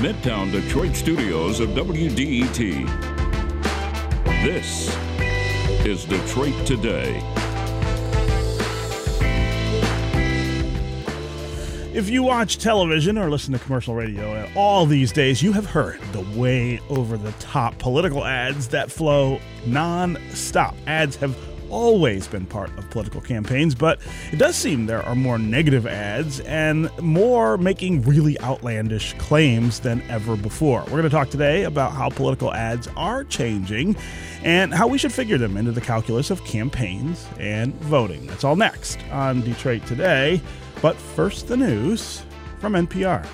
Midtown Detroit studios of WDET. This is Detroit Today. If you watch television or listen to commercial radio all these days, you have heard the way over the top political ads that flow non stop. Ads have always been part of political campaigns, but it does seem there are more negative ads and more making really outlandish claims than ever before. We're going to talk today about how political ads are changing and how we should figure them into the calculus of campaigns and voting. That's all next on Detroit Today. But first, the news from NPR.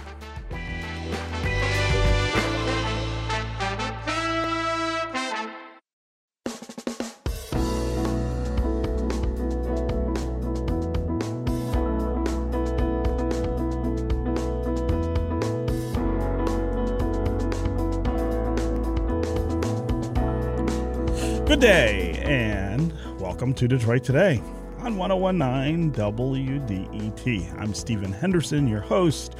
Welcome to Detroit Today on 1019 WDET. I'm Stephen Henderson, your host,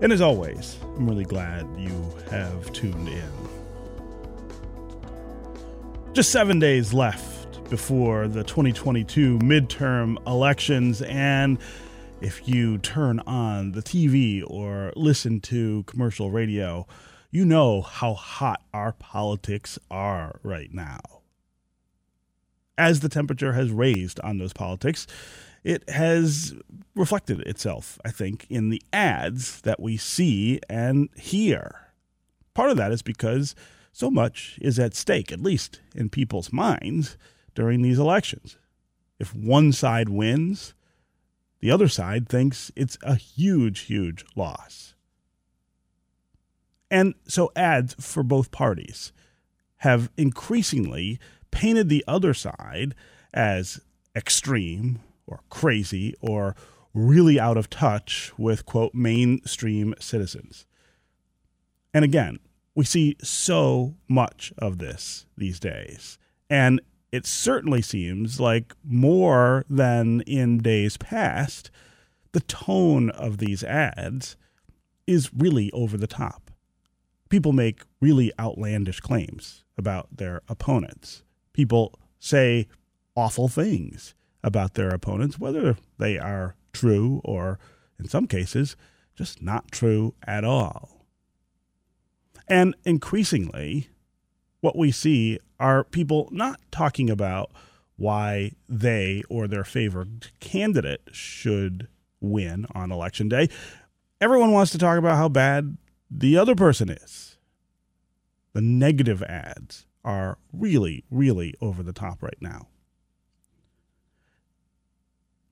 and as always, I'm really glad you have tuned in. Just seven days left before the 2022 midterm elections, and if you turn on the TV or listen to commercial radio, you know how hot our politics are right now as the temperature has raised on those politics, it has reflected itself, I think, in the ads that we see and hear. Part of that is because so much is at stake, at least in people's minds, during these elections. If one side wins, the other side thinks it's a huge, huge loss. And so ads for both parties have increasingly painted the other side as extreme or crazy or really out of touch with, quote, mainstream citizens. And again, we see so much of this these days. And it certainly seems like more than in days past, the tone of these ads is really over the top. People make really outlandish claims about their opponents people say awful things about their opponents, whether they are true or, in some cases, just not true at all. And increasingly, what we see are people not talking about why they or their favored candidate should win on election day. Everyone wants to talk about how bad the other person is. The negative ads are really, really over the top right now.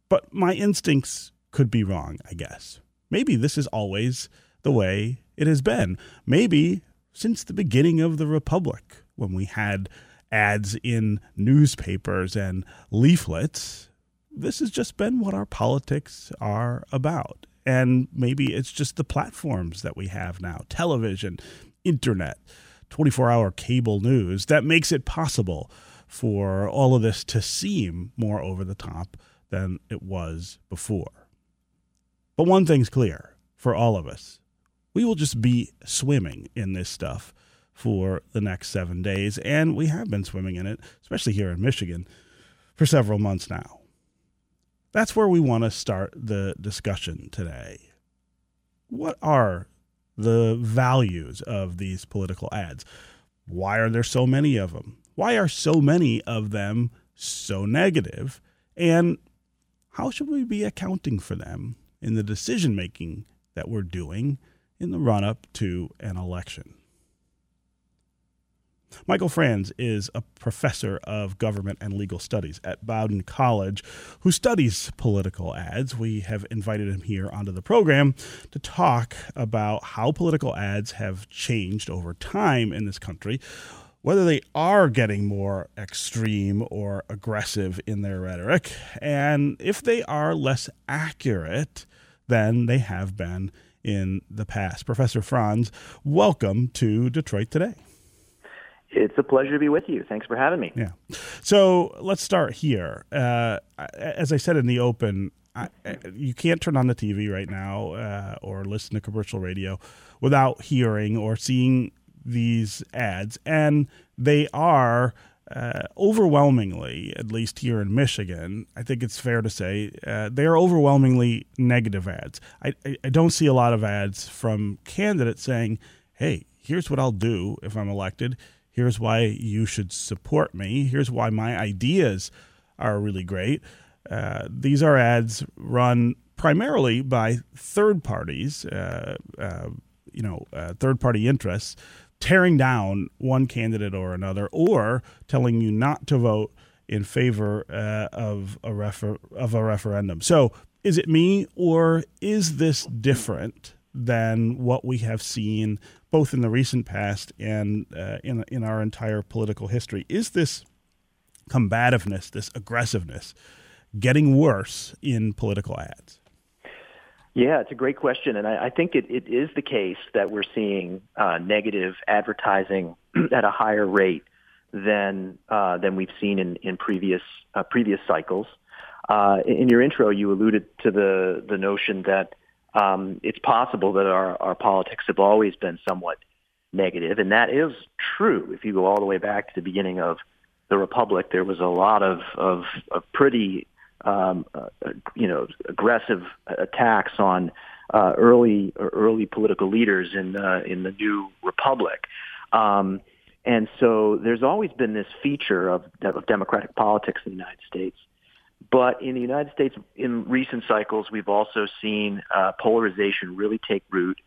But my instincts could be wrong, I guess. Maybe this is always the way it has been. Maybe since the beginning of the Republic, when we had ads in newspapers and leaflets, this has just been what our politics are about. And maybe it's just the platforms that we have now television, internet 24 hour cable news that makes it possible for all of this to seem more over the top than it was before. But one thing's clear for all of us we will just be swimming in this stuff for the next seven days. And we have been swimming in it, especially here in Michigan, for several months now. That's where we want to start the discussion today. What are the values of these political ads. Why are there so many of them? Why are so many of them so negative? And how should we be accounting for them in the decision making that we're doing in the run up to an election? Michael Franz is a professor of government and legal studies at Bowdoin College who studies political ads. We have invited him here onto the program to talk about how political ads have changed over time in this country, whether they are getting more extreme or aggressive in their rhetoric, and if they are less accurate than they have been in the past. Professor Franz, welcome to Detroit Today. It's a pleasure to be with you. Thanks for having me. Yeah. So let's start here. Uh, as I said in the open, I, you can't turn on the TV right now uh, or listen to commercial radio without hearing or seeing these ads, and they are uh, overwhelmingly, at least here in Michigan, I think it's fair to say uh, they are overwhelmingly negative ads. I, I, I don't see a lot of ads from candidates saying, "Hey, here's what I'll do if I'm elected." Here's why you should support me. Here's why my ideas are really great. Uh, these are ads run primarily by third parties, uh, uh, you know, uh, third party interests, tearing down one candidate or another, or telling you not to vote in favor uh, of a refer- of a referendum. So, is it me, or is this different than what we have seen both in the recent past and uh, in in our entire political history. Is this combativeness, this aggressiveness, getting worse in political ads? Yeah, it's a great question, and I, I think it, it is the case that we're seeing uh, negative advertising at a higher rate than uh, than we've seen in in previous uh, previous cycles. Uh, in your intro, you alluded to the the notion that um, it's possible that our, our politics have always been somewhat negative, and that is true. If you go all the way back to the beginning of the republic, there was a lot of of, of pretty um, uh, you know aggressive attacks on uh, early early political leaders in uh, in the new republic. Um, and so there's always been this feature of, of democratic politics in the United States but in the United States, in recent cycles, we've also seen uh, polarization really take root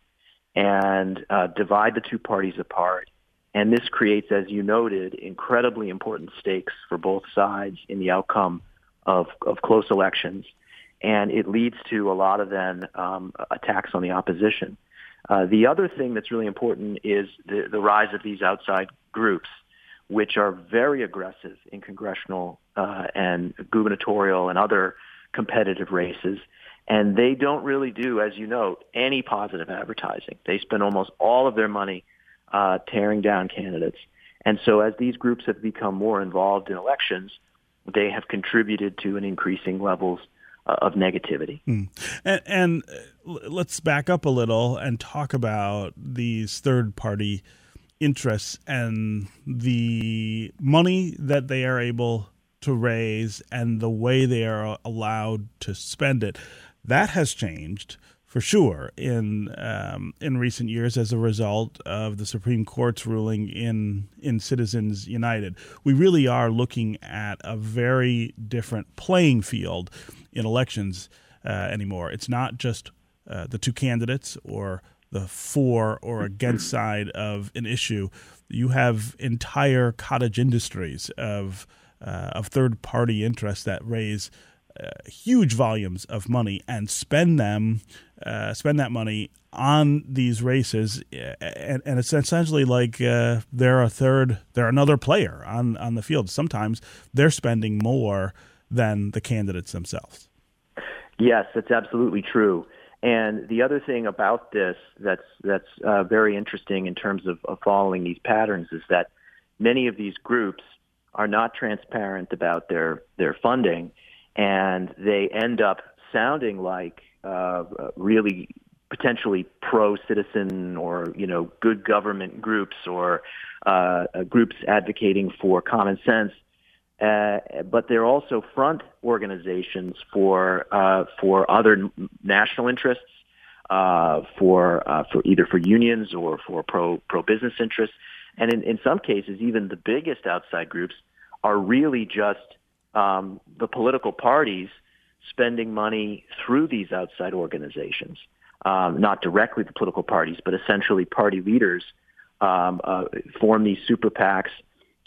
and uh, divide the two parties apart. And this creates, as you noted, incredibly important stakes for both sides in the outcome of, of close elections. And it leads to a lot of then um, attacks on the opposition. Uh, the other thing that's really important is the, the rise of these outside groups which are very aggressive in congressional uh, and gubernatorial and other competitive races. And they don't really do, as you note, any positive advertising. They spend almost all of their money uh, tearing down candidates. And so as these groups have become more involved in elections, they have contributed to an increasing levels uh, of negativity. Mm. And, and, let's back up a little and talk about these third party interests and the money that they are able to raise and the way they are allowed to spend it. That has changed for sure in um, in recent years as a result of the Supreme Court's ruling in in Citizens United. We really are looking at a very different playing field in elections uh, anymore. It's not just uh, the two candidates or the for or against side of an issue, you have entire cottage industries of uh, of third party interests that raise uh, huge volumes of money and spend them uh, spend that money on these races, and, and it's essentially like uh, they're a third, they're another player on on the field. Sometimes they're spending more than the candidates themselves. Yes, that's absolutely true. And the other thing about this that's that's uh, very interesting in terms of, of following these patterns is that many of these groups are not transparent about their their funding, and they end up sounding like uh, really potentially pro-citizen or you know good government groups or uh, groups advocating for common sense uh, but they're also front organizations for uh, for other national interests, uh, for uh, for either for unions or for pro pro business interests, and in, in some cases, even the biggest outside groups are really just um, the political parties spending money through these outside organizations, um, not directly the political parties, but essentially party leaders um, uh, form these super PACs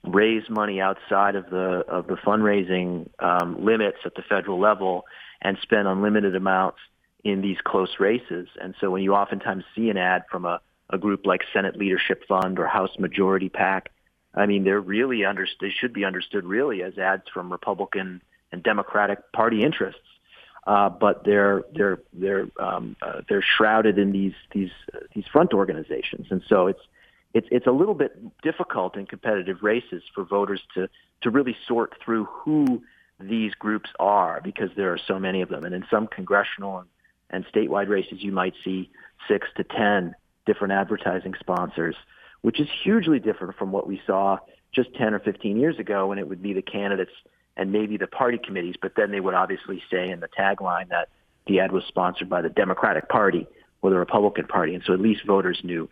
raise money outside of the of the fundraising um, limits at the federal level and spend unlimited amounts in these close races. And so when you oftentimes see an ad from a, a group like Senate Leadership Fund or House Majority PAC, I mean they're really under they should be understood really as ads from Republican and Democratic Party interests. Uh, but they're they're they're um, uh, they're shrouded in these these uh, these front organizations, and so it's it's it's a little bit difficult in competitive races for voters to to really sort through who these groups are because there are so many of them. And in some congressional and, and statewide races, you might see six to ten different advertising sponsors, which is hugely different from what we saw just 10 or 15 years ago when it would be the candidates and maybe the party committees, but then they would obviously say in the tagline that the ad was sponsored by the Democratic Party or the Republican Party, and so at least voters knew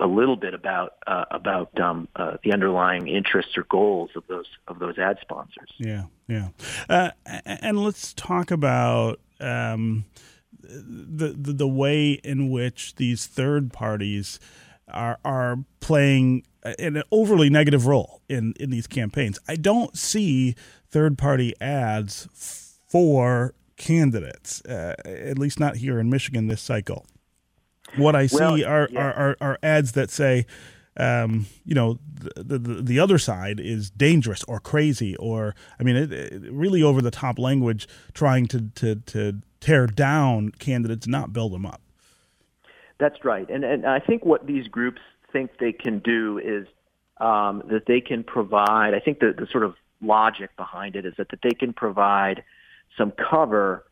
a little bit about uh, about um, uh, the underlying interests or goals of those of those ad sponsors. Yeah, yeah, uh, and let's talk about. Um, the, the the way in which these third parties are are playing an overly negative role in in these campaigns. I don't see third party ads for candidates, uh, at least not here in Michigan this cycle. What I see well, are, yeah. are, are, are ads that say, um, you know, the, the, the other side is dangerous or crazy, or I mean, it, it really over the top language, trying to, to to tear down candidates, not build them up. That's right, and and I think what these groups think they can do is um, that they can provide. I think the the sort of logic behind it is that that they can provide some cover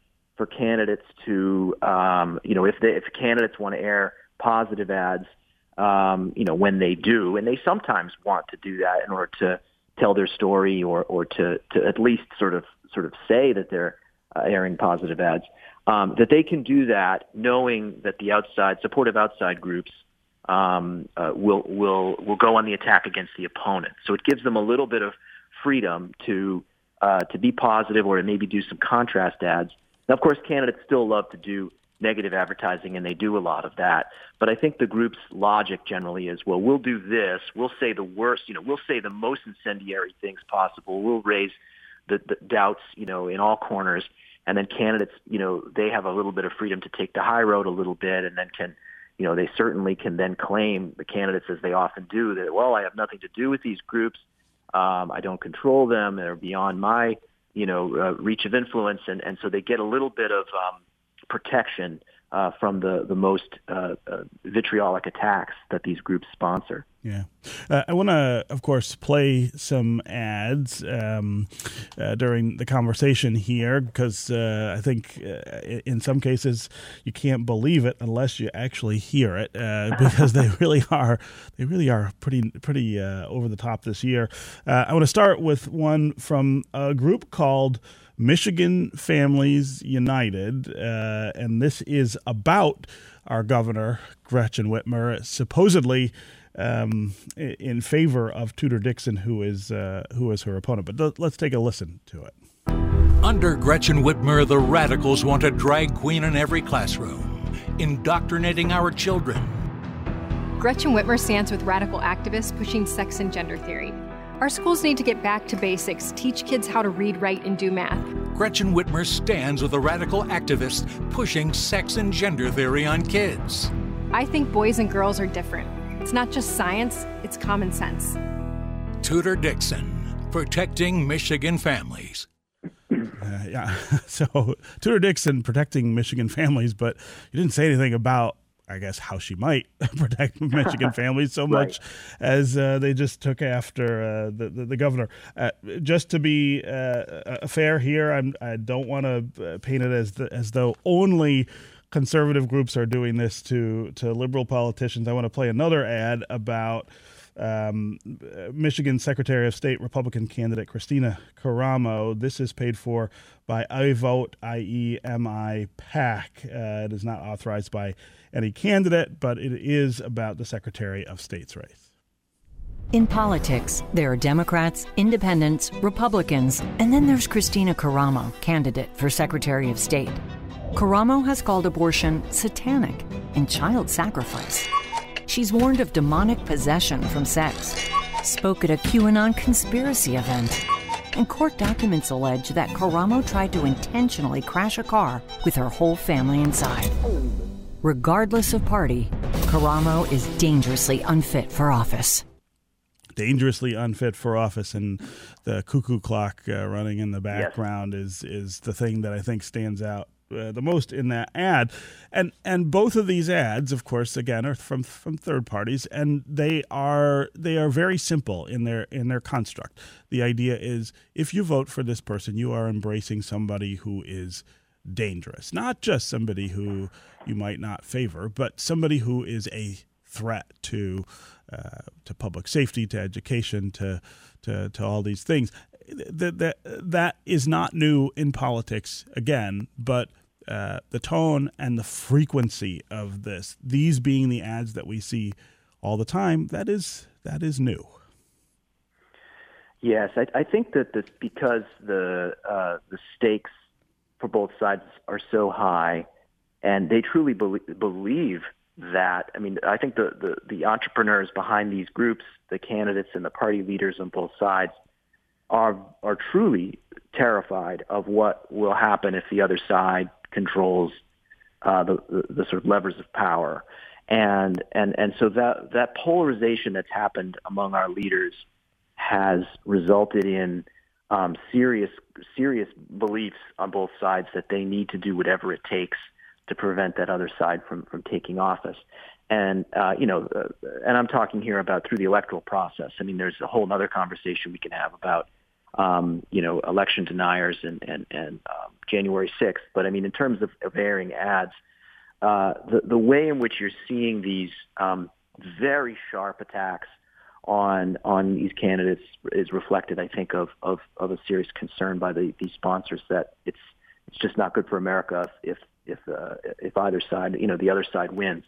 for candidates to, um, you know, if they, if candidates want to air positive ads, um, you know, when they do, and they sometimes want to do that in order to tell their story or or to to at least sort of sort of say that they're uh, airing positive ads, um, that they can do that knowing that the outside supportive outside groups um, uh, will will will go on the attack against the opponent. So it gives them a little bit of freedom to uh, to be positive or to maybe do some contrast ads. Now, of course, candidates still love to do negative advertising, and they do a lot of that. But I think the group's logic generally is, well, we'll do this. We'll say the worst. You know, we'll say the most incendiary things possible. We'll raise the, the doubts, you know, in all corners. And then candidates, you know, they have a little bit of freedom to take the high road a little bit, and then can you know, they certainly can then claim the candidates, as they often do, that well, I have nothing to do with these groups. Um, I don't control them. They're beyond my, you know, uh, reach of influence, and and so they get a little bit of um, protection uh, from the the most uh, uh, vitriolic attacks that these groups sponsor. Yeah, uh, I want to, of course, play some ads um, uh, during the conversation here because uh, I think in some cases you can't believe it unless you actually hear it because they really are they really are pretty pretty over the top this year. I want to start with one from a group called. Michigan Families United, uh, and this is about our governor, Gretchen Whitmer, supposedly um, in favor of Tudor Dixon, who is, uh, who is her opponent. But let's take a listen to it. Under Gretchen Whitmer, the radicals want a drag queen in every classroom, indoctrinating our children. Gretchen Whitmer stands with radical activists pushing sex and gender theory. Our schools need to get back to basics, teach kids how to read, write, and do math. Gretchen Whitmer stands with a radical activist pushing sex and gender theory on kids. I think boys and girls are different. It's not just science, it's common sense. Tudor Dixon, protecting Michigan families. Uh, yeah, so Tudor Dixon protecting Michigan families, but you didn't say anything about I guess how she might protect Michigan families so much as uh, they just took after uh, the, the, the governor. Uh, just to be uh, fair here, I'm, I do not want to uh, paint it as the, as though only conservative groups are doing this to to liberal politicians. I want to play another ad about. Um, Michigan Secretary of State Republican candidate Christina Karamo. This is paid for by I Vote, I-E-M-I, PAC. Uh, it is not authorized by any candidate, but it is about the Secretary of State's race. In politics, there are Democrats, Independents, Republicans, and then there's Christina Karamo, candidate for Secretary of State. Karamo has called abortion satanic and child sacrifice. She's warned of demonic possession from sex, spoke at a QAnon conspiracy event, and court documents allege that Karamo tried to intentionally crash a car with her whole family inside. Regardless of party, Karamo is dangerously unfit for office. Dangerously unfit for office, and the cuckoo clock uh, running in the background yes. is is the thing that I think stands out uh, the most in that ad, and and both of these ads, of course, again are from from third parties, and they are they are very simple in their in their construct. The idea is if you vote for this person, you are embracing somebody who is dangerous, not just somebody who you might not favor, but somebody who is a threat to uh, to public safety, to education, to to, to all these things. That, that that is not new in politics again, but uh, the tone and the frequency of this, these being the ads that we see all the time, that is that is new. Yes, I, I think that this because the uh, the stakes for both sides are so high, and they truly be- believe that. I mean, I think the, the the entrepreneurs behind these groups, the candidates and the party leaders on both sides, are are truly terrified of what will happen if the other side controls uh, the, the the sort of levers of power, and and and so that that polarization that's happened among our leaders has resulted in um, serious serious beliefs on both sides that they need to do whatever it takes to prevent that other side from from taking office. And uh, you know, uh, and I'm talking here about through the electoral process. I mean, there's a whole other conversation we can have about um, you know election deniers and and and um, January 6th. But I mean, in terms of, of airing ads, uh, the the way in which you're seeing these um, very sharp attacks on on these candidates is reflected, I think, of of, of a serious concern by the these sponsors that it's it's just not good for America if if uh, if either side, you know, the other side wins.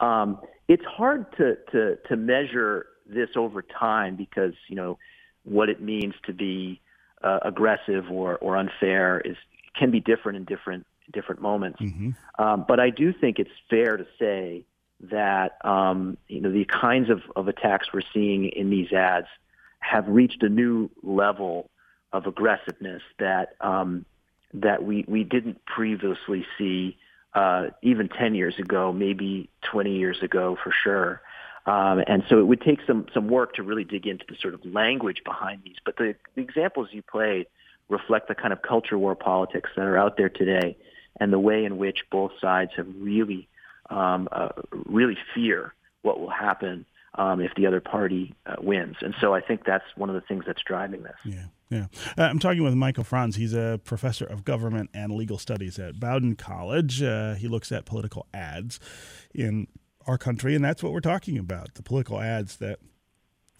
Um, it's hard to to to measure this over time because you know what it means to be uh, aggressive or or unfair is can be different in different different moments. Mm-hmm. Um, but I do think it's fair to say that um, you know the kinds of, of attacks we're seeing in these ads have reached a new level of aggressiveness that um, that we, we didn't previously see uh, even 10 years ago, maybe 20 years ago for sure. Um, and so it would take some some work to really dig into the sort of language behind these. But the, the examples you played reflect the kind of culture war politics that are out there today, and the way in which both sides have really um, uh, really fear what will happen um, if the other party uh, wins. And so I think that's one of the things that's driving this. Yeah. Yeah. Uh, I'm talking with Michael Franz. He's a professor of government and legal studies at Bowdoin College. Uh, he looks at political ads in our country, and that's what we're talking about the political ads that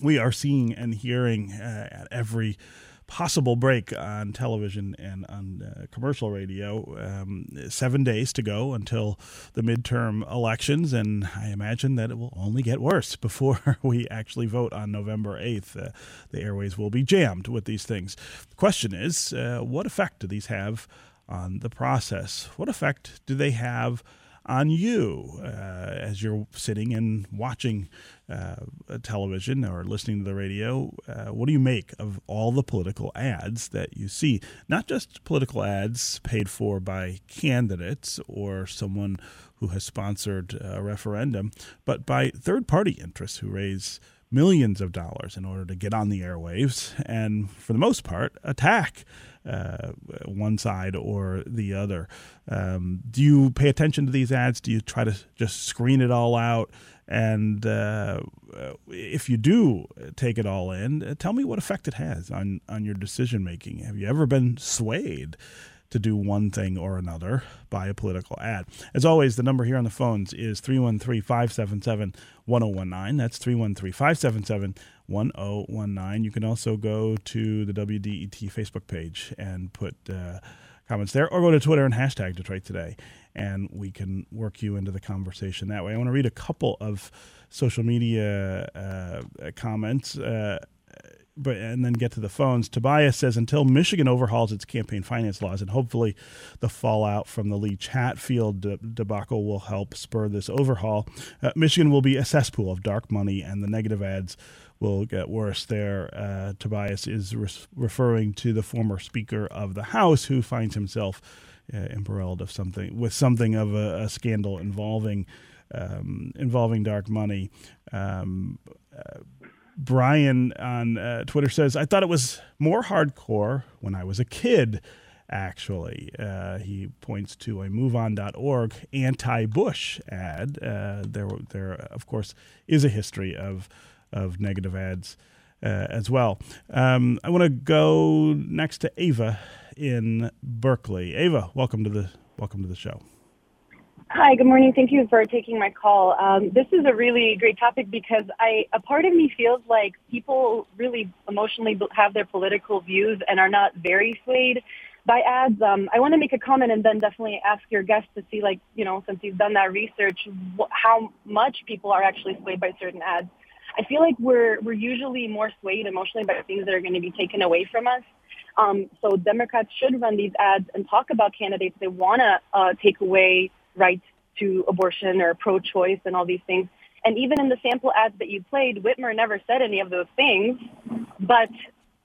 we are seeing and hearing uh, at every possible break on television and on uh, commercial radio. Um, seven days to go until the midterm elections, and I imagine that it will only get worse before we actually vote on November 8th. Uh, the airways will be jammed with these things. The question is uh, what effect do these have on the process? What effect do they have? On you uh, as you're sitting and watching uh, television or listening to the radio. Uh, what do you make of all the political ads that you see? Not just political ads paid for by candidates or someone who has sponsored a referendum, but by third party interests who raise millions of dollars in order to get on the airwaves and, for the most part, attack uh, one side or the other. Um, do you pay attention to these ads? Do you try to just screen it all out? And uh, if you do take it all in, tell me what effect it has on, on your decision making. Have you ever been swayed to do one thing or another by a political ad. As always, the number here on the phones is 313 577 1019. That's 313 577 1019. You can also go to the WDET Facebook page and put uh, comments there, or go to Twitter and hashtag Detroit Today, and we can work you into the conversation that way. I want to read a couple of social media uh, comments. Uh, but and then get to the phones. Tobias says until Michigan overhauls its campaign finance laws, and hopefully the fallout from the Lee Chatfield debacle will help spur this overhaul. Uh, Michigan will be a cesspool of dark money, and the negative ads will get worse there. Uh, Tobias is re- referring to the former Speaker of the House who finds himself uh, embroiled of something with something of a, a scandal involving um, involving dark money. Um, uh, Brian on uh, Twitter says, I thought it was more hardcore when I was a kid. actually. Uh, he points to a MoveOn.org anti-Bush ad. Uh, there, there, of course, is a history of of negative ads uh, as well. Um, I want to go next to Ava in Berkley. Ava, welcome to the welcome to the show. Hi, good morning. Thank you for taking my call. Um, this is a really great topic because I, a part of me feels like people really emotionally have their political views and are not very swayed by ads. Um, I want to make a comment and then definitely ask your guest to see, like, you know, since you've done that research, wh- how much people are actually swayed by certain ads. I feel like we're we're usually more swayed emotionally by things that are going to be taken away from us. Um, so Democrats should run these ads and talk about candidates they want to uh, take away rights to abortion or pro-choice and all these things. And even in the sample ads that you played, Whitmer never said any of those things, but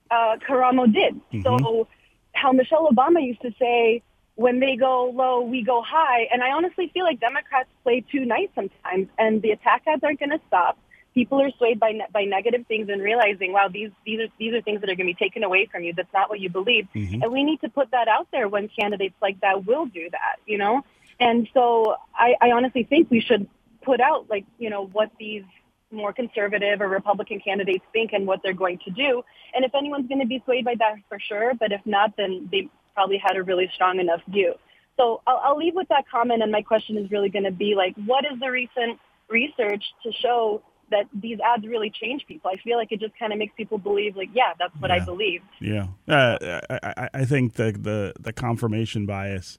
uh, Karamo did. Mm-hmm. So how Michelle Obama used to say, when they go low, we go high. And I honestly feel like Democrats play too nice sometimes, and the attack ads aren't going to stop. People are swayed by ne- by negative things and realizing, wow, these these are these are things that are going to be taken away from you. That's not what you believe, mm-hmm. and we need to put that out there when candidates like that will do that. You know, and so I, I honestly think we should put out like, you know, what these more conservative or Republican candidates think and what they're going to do. And if anyone's going to be swayed by that for sure, but if not, then they probably had a really strong enough view. So I'll, I'll leave with that comment. And my question is really going to be like, what is the recent research to show that these ads really change people. I feel like it just kind of makes people believe, like, yeah, that's what yeah. I believe. Yeah, uh, I, I think the, the the confirmation bias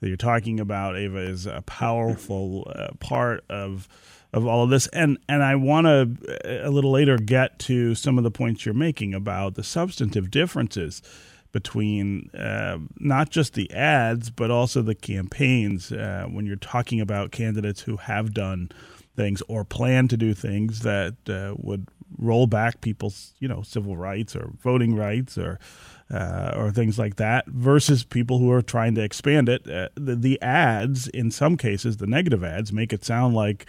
that you're talking about, Ava, is a powerful uh, part of of all of this. And and I want to uh, a little later get to some of the points you're making about the substantive differences between uh, not just the ads but also the campaigns uh, when you're talking about candidates who have done things or plan to do things that uh, would roll back people's you know civil rights or voting rights or uh, or things like that versus people who are trying to expand it. Uh, the, the, ads, in some cases, the negative ads, make it sound like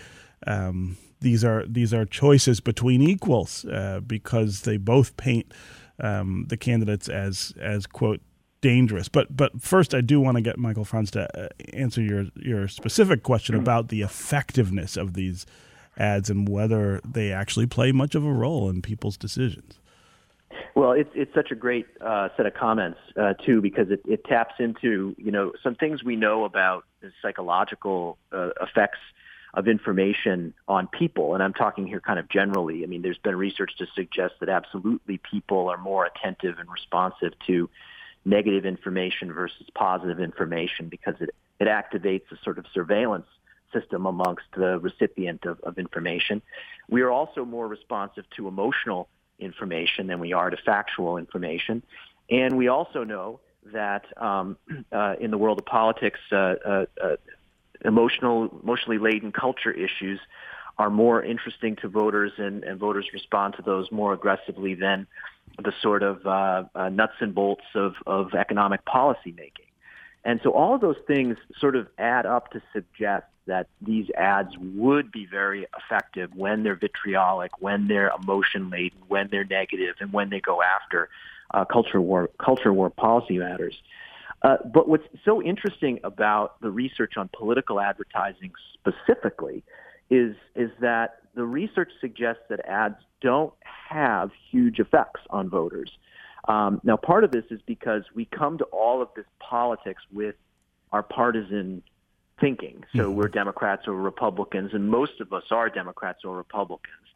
um, these are these are choices between equals uh, because they both paint um, the candidates as as quote dangerous. But but first, I do want to get Michael Franz to uh, answer your your specific question about the effectiveness of these ads and whether they actually play much of a role in people's decisions. Well, it's it's such a great uh, set of comments uh, too because it, it taps into you know some things we know about the psychological uh, effects of information on people, and I'm talking here kind of generally. I mean, there's been research to suggest that absolutely people are more attentive and responsive to negative information versus positive information because it it activates a sort of surveillance system amongst the recipient of, of information. We are also more responsive to emotional information than we are to factual information. And we also know that um, uh, in the world of politics, uh, uh, uh, emotional, emotionally laden culture issues are more interesting to voters, and, and voters respond to those more aggressively than the sort of uh, uh, nuts and bolts of, of economic policy making. And so all of those things sort of add up to suggest that these ads would be very effective when they're vitriolic, when they're emotion laden, when they're negative, and when they go after uh, culture war culture war policy matters. Uh, but what's so interesting about the research on political advertising specifically is is that the research suggests that ads don't have huge effects on voters. Um, now, part of this is because we come to all of this politics with our partisan thinking. So mm-hmm. we're Democrats or Republicans, and most of us are Democrats or Republicans,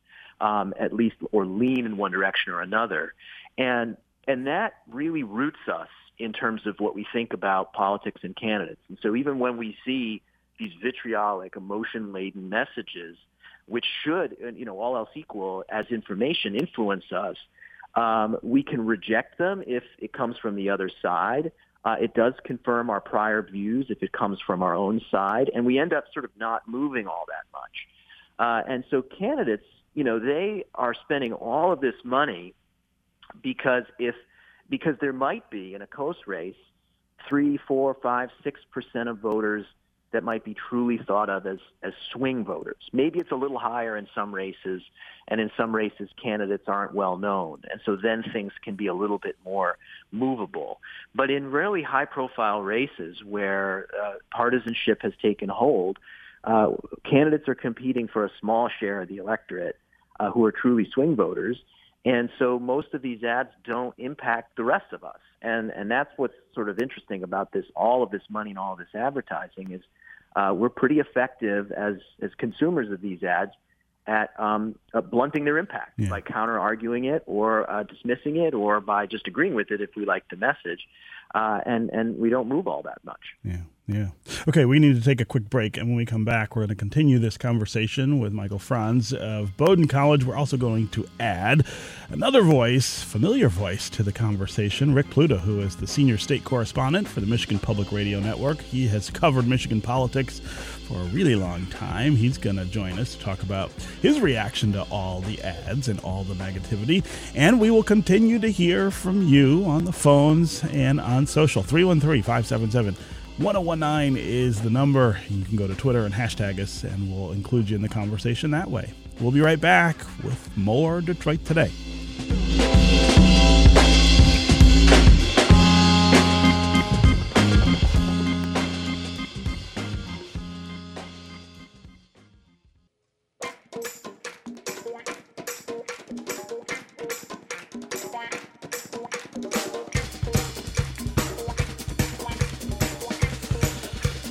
um, at least, or lean in one direction or another. And and that really roots us in terms of what we think about politics and candidates. And so even when we see these vitriolic, emotion-laden messages, which should, you know, all else equal, as information influence us, um, we can reject them if it comes from the other side. Uh, it does confirm our prior views if it comes from our own side, and we end up sort of not moving all that much. Uh, and so candidates, you know, they are spending all of this money because if because there might be in a close race three, four, five, six percent of voters that might be truly thought of as, as swing voters. Maybe it's a little higher in some races, and in some races, candidates aren't well known. And so then things can be a little bit more movable. But in really high profile races where uh, partisanship has taken hold, uh, candidates are competing for a small share of the electorate uh, who are truly swing voters. And so most of these ads don't impact the rest of us. And, and that's what's sort of interesting about this, all of this money and all of this advertising is uh, we're pretty effective as, as consumers of these ads at um, uh, blunting their impact yeah. by counter arguing it or uh, dismissing it or by just agreeing with it if we like the message. Uh, and, and we don't move all that much. Yeah. Yeah. Okay, we need to take a quick break, and when we come back, we're going to continue this conversation with Michael Franz of Bowdoin College. We're also going to add another voice, familiar voice, to the conversation. Rick Pluta, who is the senior state correspondent for the Michigan Public Radio Network. He has covered Michigan politics for a really long time. He's going to join us to talk about his reaction to all the ads and all the negativity. And we will continue to hear from you on the phones and on social. 313 577 1019 is the number. You can go to Twitter and hashtag us, and we'll include you in the conversation that way. We'll be right back with more Detroit Today.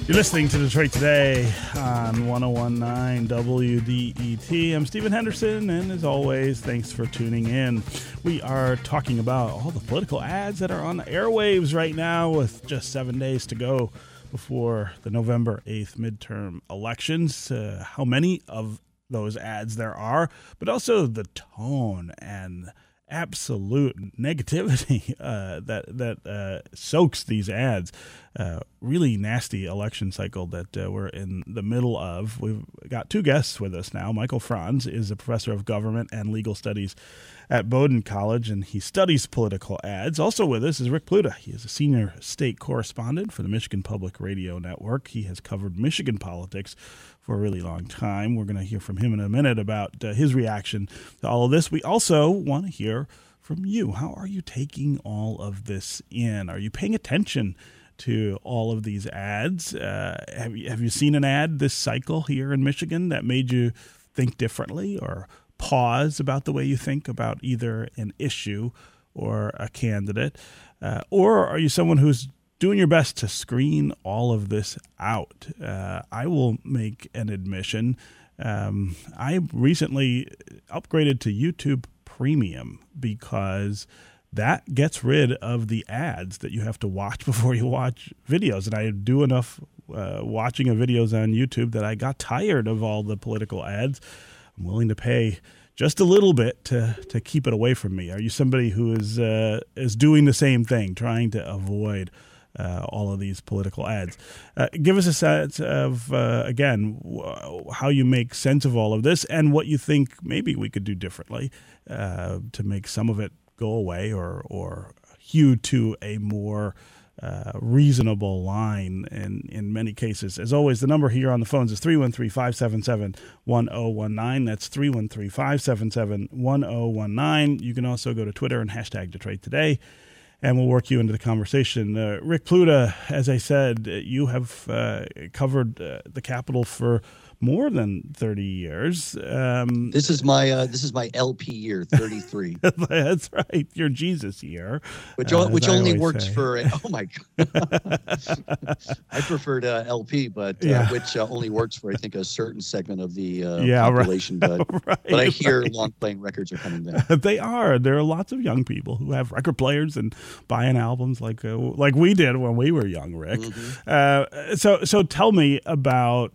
You're listening to Detroit Today on 1019 WDET. I'm Stephen Henderson, and as always, thanks for tuning in. We are talking about all the political ads that are on the airwaves right now, with just seven days to go before the November 8th midterm elections. Uh, how many of those ads there are, but also the tone and absolute negativity uh, that that uh, soaks these ads. Uh, really nasty election cycle that uh, we're in the middle of. We've got two guests with us now. Michael Franz is a professor of government and legal studies at Bowdoin College, and he studies political ads. Also with us is Rick Pluta. He is a senior state correspondent for the Michigan Public Radio Network. He has covered Michigan politics for a really long time. We're going to hear from him in a minute about uh, his reaction to all of this. We also want to hear from you. How are you taking all of this in? Are you paying attention? to all of these ads. Uh, have you have you seen an ad this cycle here in Michigan that made you think differently or pause about the way you think about either an issue or a candidate, uh, or are you someone who's doing your best to screen all of this out? Uh, I will make an admission. Um, I recently upgraded to YouTube Premium because that gets rid of the ads that you have to watch before you watch videos. And I do enough uh, watching of videos on YouTube that I got tired of all the political ads. I'm willing to pay just a little bit to to keep it away from me. Are you somebody who is uh, is doing the same thing, trying to avoid? Uh, all of these political ads. Uh, give us a sense of, uh, again, w- how you make sense of all of this and what you think maybe we could do differently uh, to make some of it go away or or hew to a more uh, reasonable line in, in many cases. As always, the number here on the phones is 313 577 1019. That's 313 577 1019. You can also go to Twitter and hashtag Detroit Today, and we'll work you into the conversation. Uh, Rick Pluta, as I said, you have uh, covered uh, the Capitol for more than 30 years. Um, this is my uh, this is my LP year, 33. that's right, your Jesus year, which uh, which only works say. for oh my god. I prefer to LP, but uh, yeah. which uh, only works for I think a certain segment of the uh, yeah, population. Right. But right, but I hear right. long playing records are coming back. they are. There are lots of young people who have record players and buying albums like uh, like we did when we were young, Rick. Mm-hmm. so so tell me about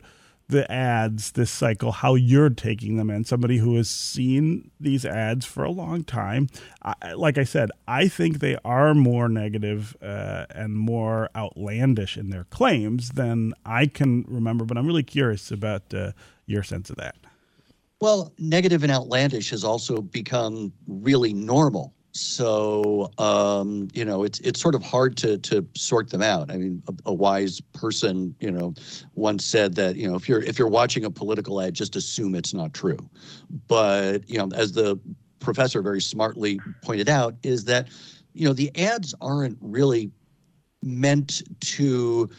the ads this cycle, how you're taking them in. Somebody who has seen these ads for a long time. I, like I said, I think they are more negative, uh, and more outlandish in their claims than I can remember, but I'm really curious about uh, your sense of that. Well, negative and outlandish has also become really normal So um, you know, it's it's sort of hard to to sort them out. I mean, a, a, wise person, you know, once said that you know if you're if you're watching a political ad, just assume it's not true. But you know, as the professor very smartly pointed out, is that you know the ads aren't really meant to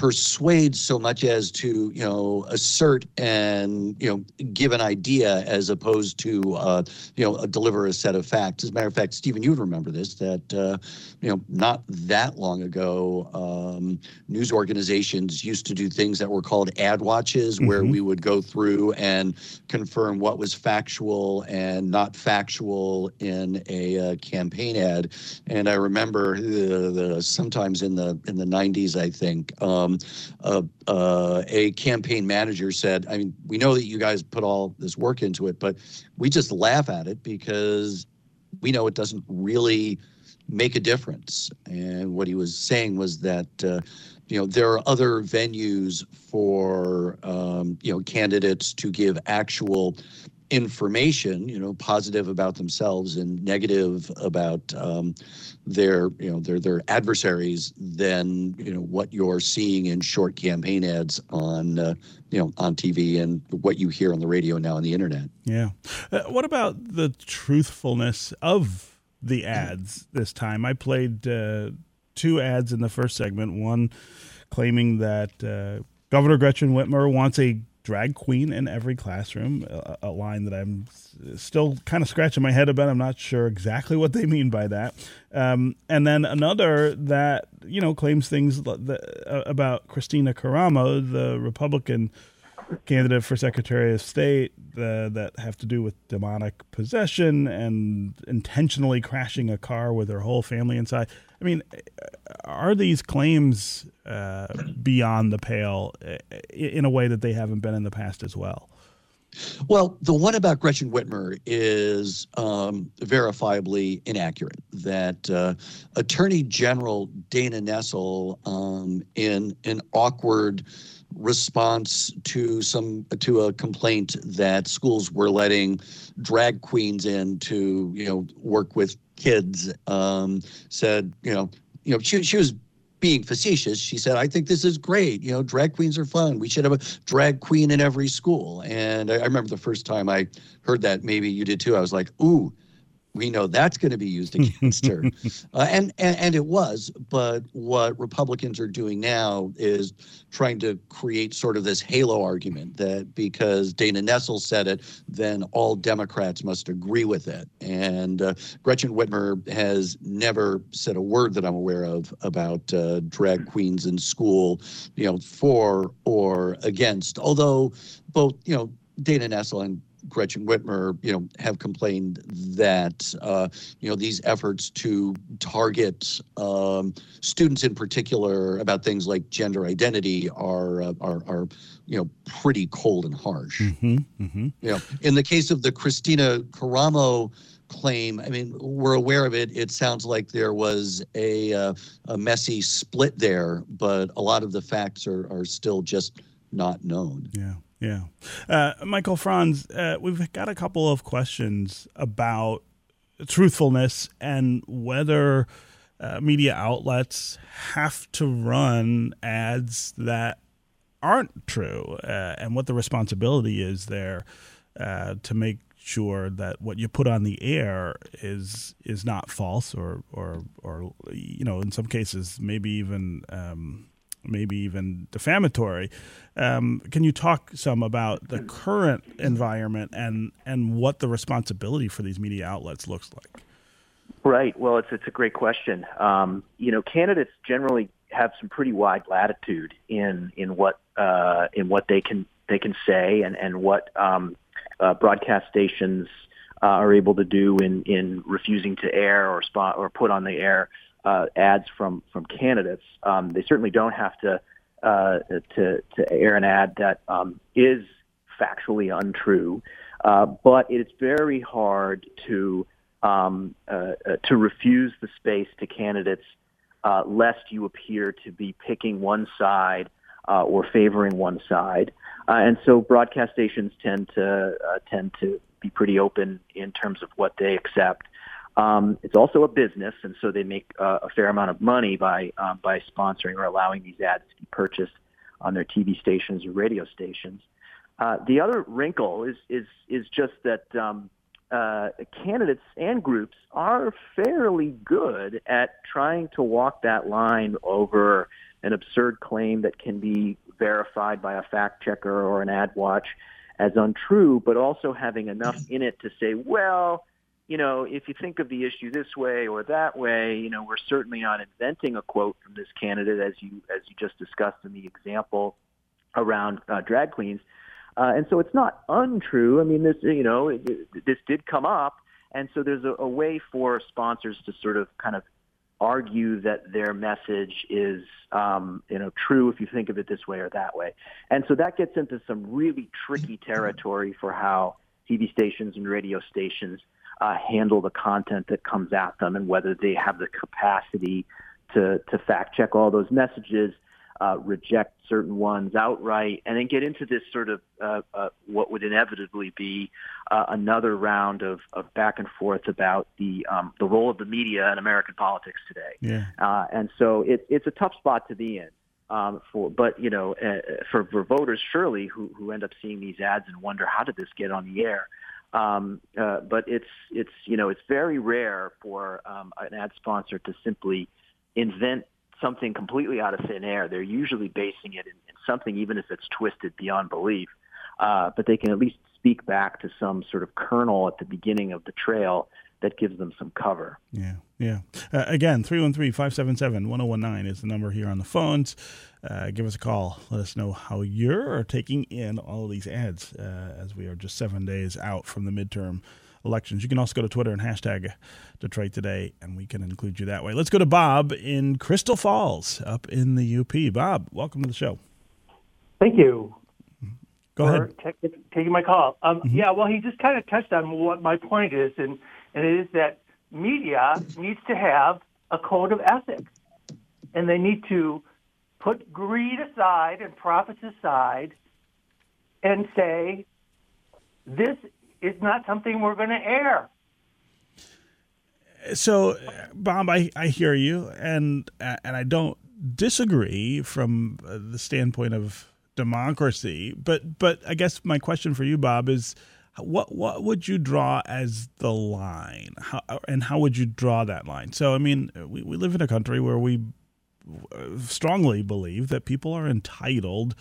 persuade so much as to you know assert and you know give an idea as opposed to uh, you know deliver a set of facts. As a matter of fact, Stephen, you would remember this that uh, you know not that long ago, um, news organizations used to do things that were called ad watches, mm-hmm. where we would go through and confirm what was factual and not factual in a uh, campaign ad. And I remember the, the, sometimes in the in the 90s, I think. Um, um, uh, a campaign manager said, I mean, we know that you guys put all this work into it, but we just laugh at it because we know it doesn't really make a difference. And what he was saying was that, uh, you know, there are other venues for, um, you know, candidates to give actual information, you know, positive about themselves and negative about um, their, you know, their their adversaries than you know what you're seeing in short campaign ads on, uh, you know, on TV and what you hear on the radio now on the internet. Yeah. Uh, what about the truthfulness of the ads this time? I played uh, two ads in the first segment. One claiming that uh, Governor Gretchen Whitmer wants a drag queen in every classroom, a, a line that I'm still kind of scratching my head about. I'm not sure exactly what they mean by that. Um, and then another that, you know, claims things that, uh, about Kristina Karamo, the Republican candidate for Secretary of State uh, that have to do with demonic possession and intentionally crashing a car with her whole family inside. I mean, are these claims uh, beyond the pale in a way that they haven't been in the past as well? Well, the one about Gretchen Whitmer is um, verifiably inaccurate. That uh, Attorney General Dana Nessel, um, in an awkward response to some to a complaint that schools were letting drag queens in to you know work with kids um, said you know you know she, she was being facetious. She said i think this is great. You know drag queens are fun. We should have a drag queen in every school. And I, I remember the first time i heard that maybe you did too i was like ooh we know that's going to be used against her. Uh, and, and, and it was. But what Republicans are doing now is trying to create sort of this halo argument that because Dana Nessel said it, then all Democrats must agree with it. And uh, Gretchen Whitmer has never said a word that I'm aware of about uh, drag queens in school, you know, for or against. Although both, you know, Dana Nessel and Gretchen Whitmer, you know, have complained that uh, you know these efforts to target um, students in particular about things like gender identity are uh, are, are you know pretty cold and harsh. Mm-hmm, mm-hmm. You know, in the case of the Kristina Karamo claim, I mean, we're aware of it. It sounds like there was a uh, a messy split there, but a lot of the facts are are still just not known. Yeah. Yeah. Uh, Michael Franz, uh, we've got a couple of questions about truthfulness and whether uh, media outlets have to run ads that aren't true uh, and what the responsibility is there uh, to make sure that what you put on the air is is not false or or or you know in some cases maybe even um, maybe even defamatory. Um, can you talk some about the current environment and and what the responsibility for these media outlets looks like? Right. Well, it's it's a great question. Um, you know, candidates generally have some pretty wide latitude in in what uh, in what they can they can say and and what um, uh, broadcast stations uh, are able to do in in refusing to air or spot or put on the air uh, ads from from candidates. Um, they certainly don't have to uh, to to air an ad that um, is factually untrue, uh, but it's very hard to um, uh, uh, to refuse the space to candidates uh, lest you appear to be picking one side or favoring one side. and so broadcast stations tend to tend to be pretty open in terms of what they accept. Um, it's also a business, and so they make uh, a fair amount of money by um, by sponsoring or allowing these ads to be purchased on their TV stations or radio stations. Uh, the other wrinkle is is is just that um, uh, candidates and groups are fairly good at trying to walk that line over an absurd claim that can be verified by a fact checker or an ad watch as untrue, but also having enough in it to say, well, you know, if you think of the issue this way or that way, you know, we're certainly not inventing a quote from this candidate, as you as you just discussed in the example around uh, drag queens. Uh, and so it's not untrue. I mean, this you know, it, this did come up, and so there's a, a way for sponsors to sort of kind of argue that their message is um, you know true if you think of it this way or that way. And so that gets into some really tricky territory for how TV stations and radio stations uh, handle the content that comes at them and whether they have the capacity to to fact check all those messages uh, reject certain ones outright, and then get into this sort of uh, uh, what would inevitably be uh, another round of, of back and forth about the um, the role of the media in American politics today. Yeah. Uh, and so it, it's a tough spot to be in. Um, for but you know uh, for, for voters surely who who end up seeing these ads and wonder how did this get on the air. Um, uh, but it's it's you know it's very rare for um, an ad sponsor to simply invent something completely out of thin air. They're usually basing it in, in something, even if it's twisted beyond belief. Uh, but they can at least speak back to some sort of kernel at the beginning of the trail that gives them some cover. Yeah, yeah. Uh, again, 313 577 1019 is the number here on the phones. Uh, give us a call. Let us know how you're taking in all of these ads uh, as we are just seven days out from the midterm elections. You can also go to Twitter and hashtag Detroit Today, and we can include you that way. Let's go to Bob in Crystal Falls, up in the UP. Bob, welcome to the show. Thank you. Go ahead. T- taking my call. Um, mm-hmm. Yeah, well, he just kind of touched on what my point is, and, and it is that media needs to have a code of ethics, and they need to put greed aside and profits aside and say, this is not something we're going to air. So, Bob, I, I hear you, and and I don't disagree from uh, the standpoint of democracy. But but I guess my question for you, Bob, is what what would you draw as the line, how, and how would you draw that line? So, I mean, we, we live in a country where we strongly believe that people are entitled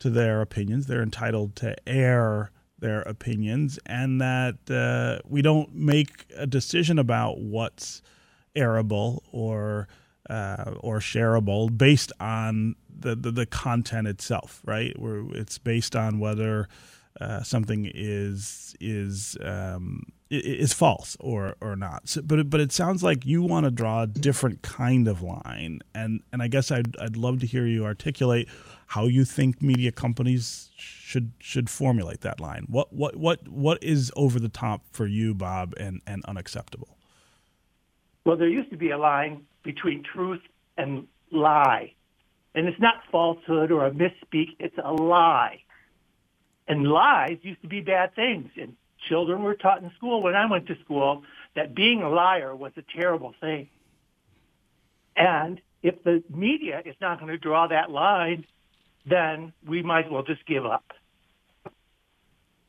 to their opinions. They're entitled to air their opinions and that uh, we don't make a decision about what's airable or uh, or shareable based on the, the, the, content itself, right? Where it's based on whether uh, something is is um, is false or or not. So, but but it sounds like you want to draw a different kind of line, and and I guess I'd I'd love to hear you articulate how you think media companies should should formulate that line. What what what what is over the top for you, Bob, and and unacceptable? Well, there used to be a line between truth and lie, and it's not falsehood or a misspeak; it's a lie. And lies used to be bad things, and children were taught in school when I went to school that being a liar was a terrible thing. And if the media is not going to draw that line then we might as well just give up.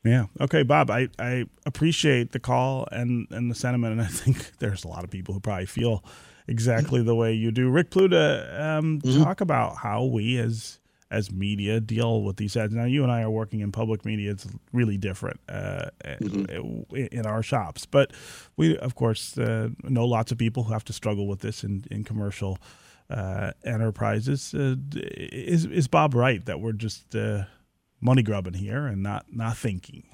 Yeah. Okay, Bob. I, I appreciate the call and, and the sentiment, and I think there's a lot of people who probably feel exactly the way you do. Rick Pluta, um, mm-hmm. talk about how we as as media deal with these ads. Now, you and I are working in public media; it's really different uh, mm-hmm. in our shops. But we, of course, uh, know lots of people who have to struggle with this in in commercial uh, enterprises. Uh, is is Bob right that we're just uh, money grubbing here and not not thinking?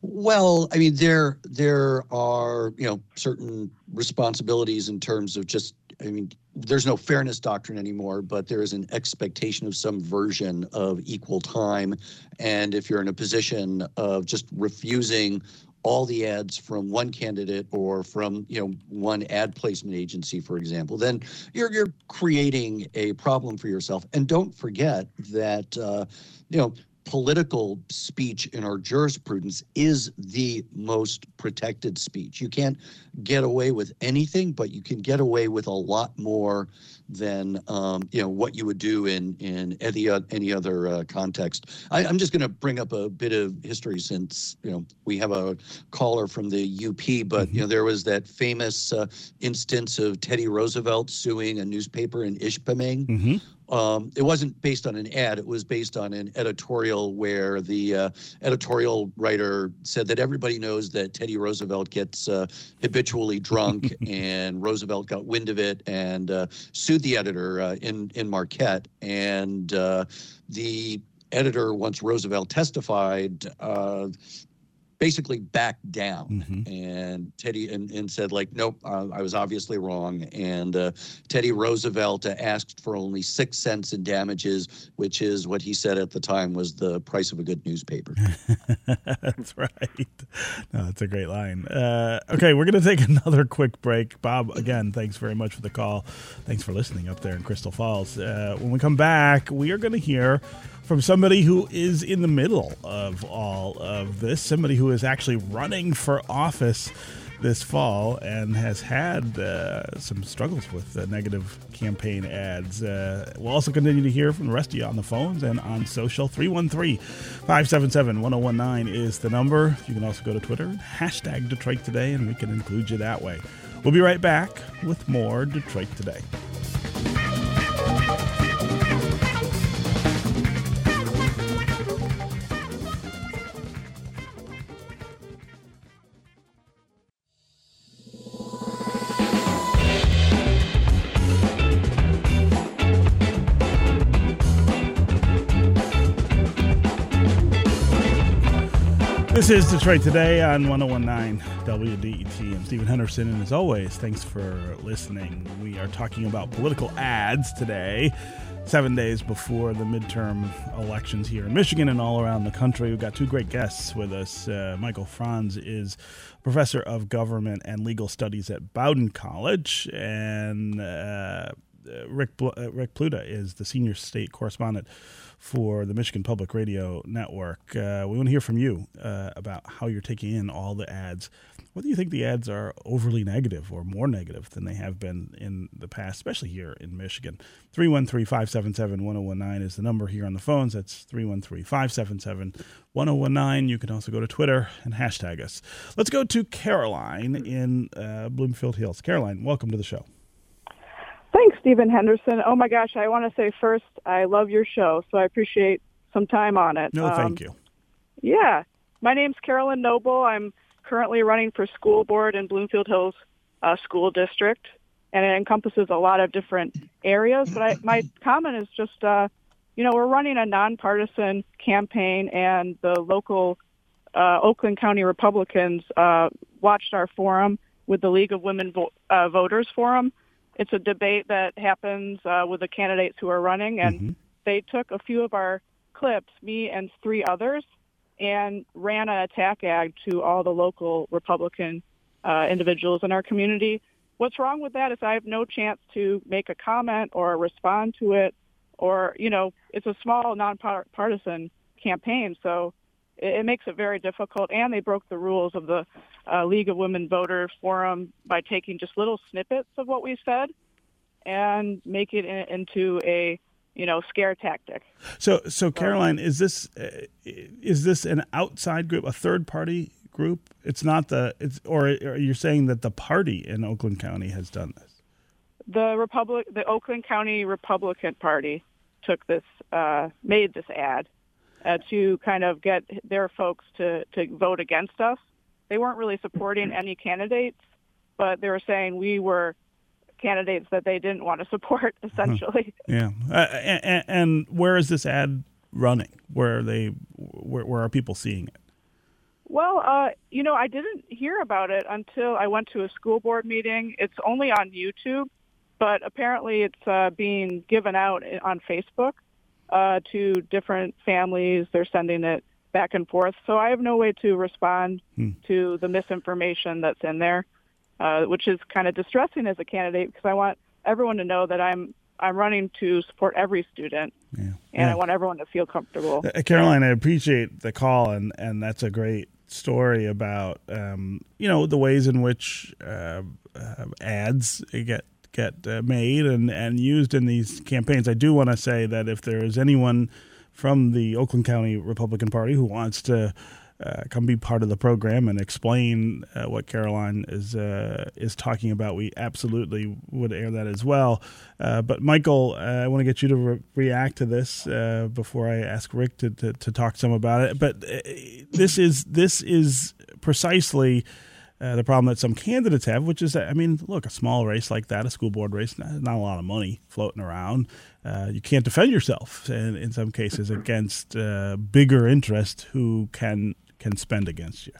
Well, I mean, there there are you know certain responsibilities in terms of just I mean, there's no fairness doctrine anymore, but there is an expectation of some version of equal time. And if you're in a position of just refusing all the ads from one candidate or from you know one ad placement agency for example then you're you're creating a problem for yourself and don't forget that uh, you know political speech in our jurisprudence is the most protected speech. You can't get away with anything, but you can get away with a lot more than um, you know what you would do in in any any other uh, context. I, am just going to bring up a bit of history since you know we have a caller from the UP, but mm-hmm. you know there was that famous uh, instance of Teddy Roosevelt suing a newspaper in Ishpeming. Mm-hmm um, it wasn't based on an ad. It was based on an editorial where the uh, editorial writer said that everybody knows that Teddy Roosevelt gets uh, habitually drunk, and Roosevelt got wind of it and uh, sued the editor uh, in in Marquette. And uh, the editor, once Roosevelt testified, uh, basically backed down mm-hmm. and Teddy and, and said like nope uh, I was obviously wrong. And uh, Teddy Roosevelt asked for only six cents in damages which is what he said at the time was the price of a good newspaper. That's right. No that's a great line. Uh, okay we're gonna take another quick break. Bob again thanks very much for the call. Thanks for listening up there in Crystal Falls. Uh, when we come back we are gonna hear from somebody who is in the middle of all of this, somebody who is actually running for office this fall and has had uh, some struggles with uh, negative campaign ads. Uh, we'll also continue to hear from the rest of you on the phones and on social. 313 577 1019 is the number. You can also go to Twitter, hashtag Detroit Today, and we can include you that way. We'll be right back with more Detroit Today. This is Detroit Today on 1019 WDET. I'm Stephen Henderson, and as always, thanks for listening. We are talking about political ads today, seven days before the midterm elections here in Michigan and all around the country. We've got two great guests with us. Uh, Michael Franz is professor of government and legal studies at Bowdoin College, and uh, Rick, Bl- uh, Rick Pluta is the senior state correspondent for the Michigan Public Radio Network. Uh, we want to hear from you uh, about how you're taking in all the ads. Whether you think the ads are overly negative or more negative than they have been in the past, especially here in Michigan. 313 577 1019 is the number here on the phones. That's 313 577 1019. You can also go to Twitter and hashtag us. Let's go to Caroline in uh, Bloomfield Hills. Caroline, welcome to the show. Thanks, Stephen Henderson. Oh my gosh, I want to say first, I love your show, so I appreciate some time on it. No, um, thank you. Yeah, my name's Carolyn Noble. I'm currently running for school board in Bloomfield Hills uh, School District, and it encompasses a lot of different areas. But I, my comment is just, uh, you know, we're running a nonpartisan campaign, and the local uh, Oakland County Republicans uh, watched our forum with the League of Women Vo- uh, Voters Forum it's a debate that happens uh, with the candidates who are running, and mm-hmm. they took a few of our clips, me and three others, and ran an attack ad to all the local Republican uh, individuals in our community. What's wrong with that is I have no chance to make a comment or respond to it, or you know, it's a small nonpartisan campaign, so it, it makes it very difficult. And they broke the rules of the uh, League of Women Voters Forum by taking just little snippets of what we said and make it in, into a you know scare tactic. So, so Caroline, is this uh, is this an outside group, a third party group? It's not the it's or, or you're saying that the party in Oakland County has done this. The Republic, the Oakland County Republican Party took this, uh, made this ad uh, to kind of get their folks to, to vote against us. They weren't really supporting any candidates, but they were saying we were candidates that they didn't want to support, essentially. Yeah. Uh, and, and, where is this ad running? Where are they? Where, where are people seeing it? Well, uh, you know, I didn't hear about it until I went to a school board meeting. It's only on YouTube, but apparently it's uh, being given out on Facebook uh, to different families. They're sending it back and forth. So I have no way to respond hmm. to the misinformation that's in there, uh, which is kind of distressing as a candidate because I want everyone to know that I'm I'm running to support every student, yeah. and yeah. I want everyone to feel comfortable. Uh, Caroline, I appreciate the call, and and that's a great story about um, you know the ways in which uh, uh, ads get get uh, made and and used in these campaigns. I do want to say that if there is anyone from the Oakland County Republican Party who wants to uh, come be part of the program and explain uh, what Caroline is uh, is talking about, we absolutely would air that as well. Uh, but Michael, uh, I want to get you to re- react to this uh, before I ask Rick to, to, to, talk some about it. But this is this is precisely. The problem that some candidates have, which is that, I mean, look, a small race like that, a school board race, not, not a lot of money floating around. you can't defend yourself in, in some cases against bigger interest who can can spend against you?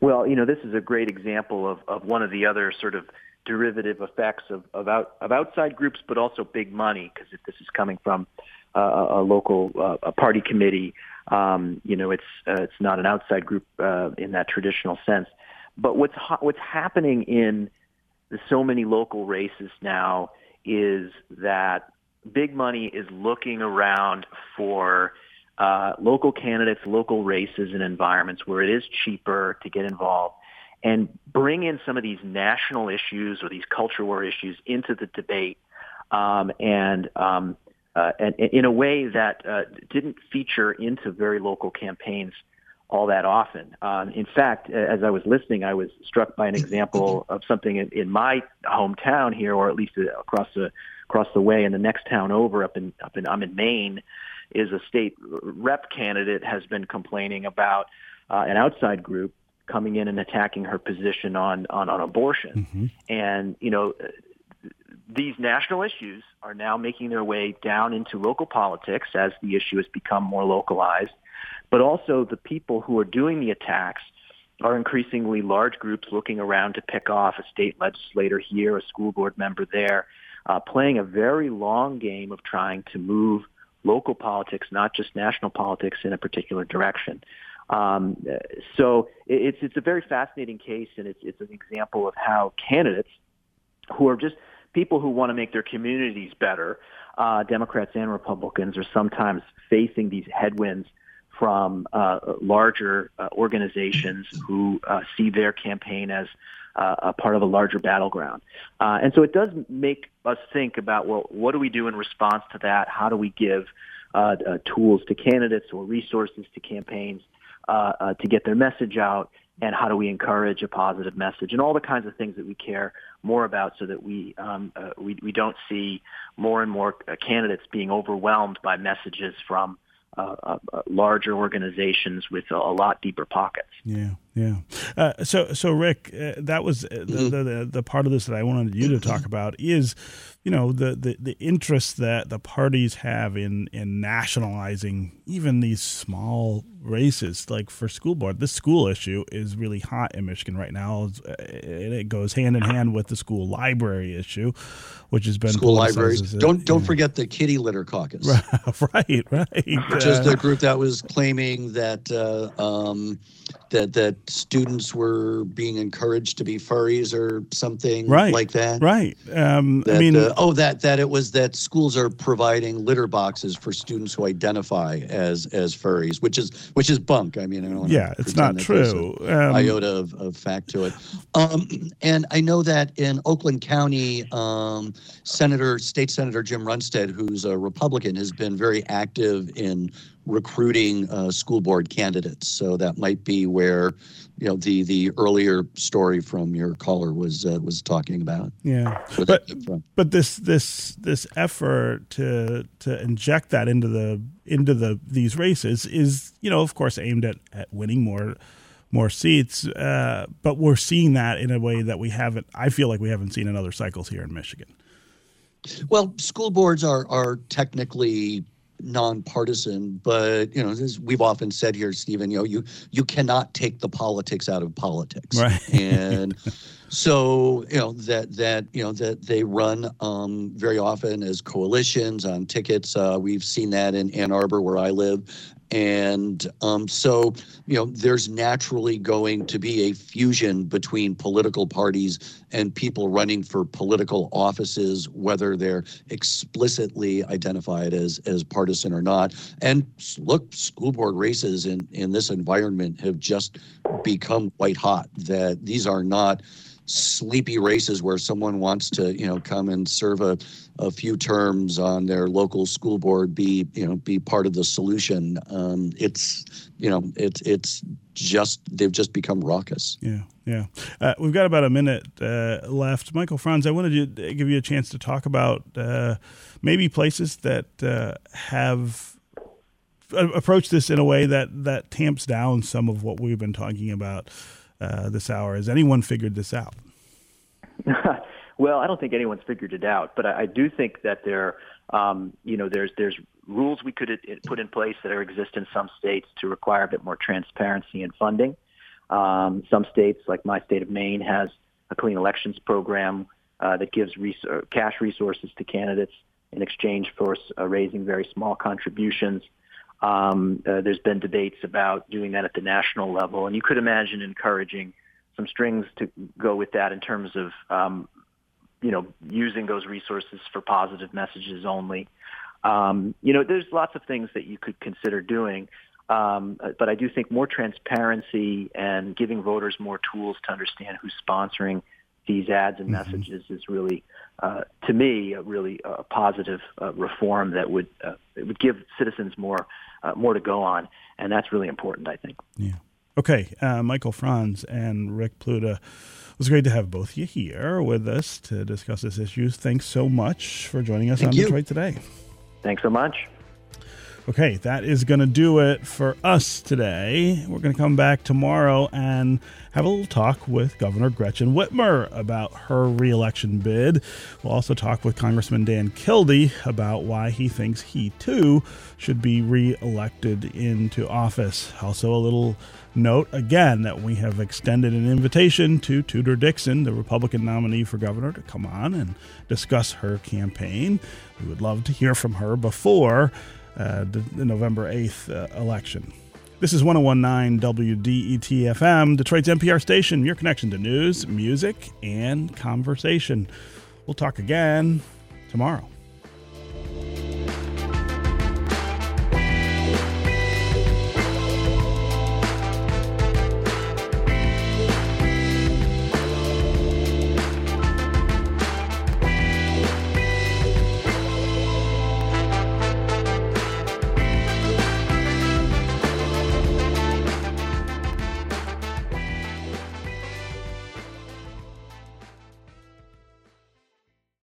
Well, you know, this is a great example of, of one of the other sort of derivative effects of, of, out, of outside groups, but also big money, because if this is coming from uh, a local uh, a party committee, um, you know, it's uh, it's not an outside group uh, in that traditional sense. But what's ha- what's happening in the so many local races now is that big money is looking around for uh, local candidates, local races and environments where it is cheaper to get involved and bring in some of these national issues or these culture war issues into the debate um, and, um, uh, and in a way that uh, didn't feature into very local campaigns all that often. Um, in fact, as I was listening, I was struck by an example of something in, in my hometown here, or at least across the across the way in the next town over, up in up in I'm in Maine, is a state rep candidate has been complaining about uh, an outside group coming in and attacking her position on on, on abortion, mm-hmm. and you know these national issues are now making their way down into local politics as the issue has become more localized, but also the people who are doing the attacks are increasingly large groups looking around to pick off a state legislator here, a school board member there, uh, playing a very long game of trying to move local politics, not just national politics, in a particular direction. Um, so it's it's a very fascinating case, and it's it's an example of how candidates who are just people who want to make their communities better, uh, Democrats and Republicans, are sometimes facing these headwinds from uh, larger uh, organizations who uh, see their campaign as uh, a part of a larger battleground. Uh, and so it does make us think about, well, what do we do in response to that? How do we give uh, tools to candidates or resources to campaigns to get their message out? And how do we encourage a positive message and all the kinds of things that we care more about so that we um, we, we don't see more and more candidates being overwhelmed by messages from uh, uh, uh, larger organizations with a, a, lot deeper pockets. Yeah, yeah. Uh, so, so Rick, uh, that was uh, the, mm-hmm. the, the, the part of this that I wanted you to talk about is, you know, the, the, the interest that the parties have in in nationalizing even these small races. Like for school board, this school issue is really hot in Michigan right now. It goes hand in hand with the school library issue, which has been school libraries. don't don't yeah. forget the kitty litter caucus. right, right. Which is the group that was claiming that uh, um, that that students were being encouraged to be furries or something right, like that. Right. Um, that, I mean, uh, oh, that that it was that schools are providing litter boxes for students who identify as as furries, which is which is bunk. I mean, I don't yeah, it's not true. Um, iota of, of fact to it. Um, and I know that in Oakland County, um, Senator State Senator Jim Runestad, who's a Republican, has been very active in recruiting uh, school board candidates. So that might be where you know the the earlier story from your caller was uh, was talking about. Yeah, but but this this this effort to to inject that into the into the these races is you know of course aimed at, at winning more more seats, uh, but we're seeing that in a way that we haven't. I feel like we haven't seen in other cycles here in Michigan. Well, school boards are are technically nonpartisan, but you know, as we've often said here, Stephen, you know, you you cannot take the politics out of politics, right? And so you know that that you know that they run um, very often as coalitions on tickets. Uh, we've seen that in Ann Arbor, where I live, And um, so, you know, there's naturally going to be a fusion between political parties and people running for political offices, whether they're explicitly identified as, as partisan or not. And look, school board races in, in this environment have just become white hot, that these are not sleepy races where someone wants to you know come and serve a, a few terms on their local school board be you know be part of the solution. Um, it's you know it's it's just they've just become raucous. Yeah yeah. Uh, we've got about a minute uh, left. Michael franz i wanted to give you a chance to talk about uh, maybe places that uh, have uh, approached this in a way that that tamps down some of what we've been talking about uh, this hour. Has anyone figured this out? well, I don't think anyone's figured it out, but I, I do think that there, um, you know, there's there's rules we could put in place that are exist in some states to require a bit more transparency in funding. Um, some states, like my state of Maine, has a clean elections program uh, that gives res- uh, cash resources to candidates in exchange for uh, raising very small contributions. Um, uh, there's been debates about doing that at the national level, and you could imagine encouraging some strings to go with that in terms of um, you know using those resources for positive messages only. Um, you know, there's lots of things that you could consider doing, um, but I do think more transparency and giving voters more tools to understand who's sponsoring these ads and mm-hmm. messages is really, uh, to me, a really uh, positive uh, reform that would uh, would give citizens more uh, more to go on, and that's really important, I think. Yeah. Okay, uh, Michael Franz and Rick Pluta. It was great to have both of you here with us to discuss this issue. Thanks so much for joining us Thank on you. Detroit Today. Thanks so much. Okay, that is going to do it for us today. We're going to come back tomorrow and have a little talk with Governor Gretchen Whitmer about her reelection bid. We'll also talk with Congressman Dan Kildee about why he thinks he too should be reelected into office. Also, a little note again that we have extended an invitation to Tudor Dixon, the Republican nominee for governor, to come on and discuss her campaign. We would love to hear from her before uh, the, November 8th uh, election. This is 1019 WDET FM, Detroit's NPR station, your connection to news, music, and conversation. We'll talk again tomorrow.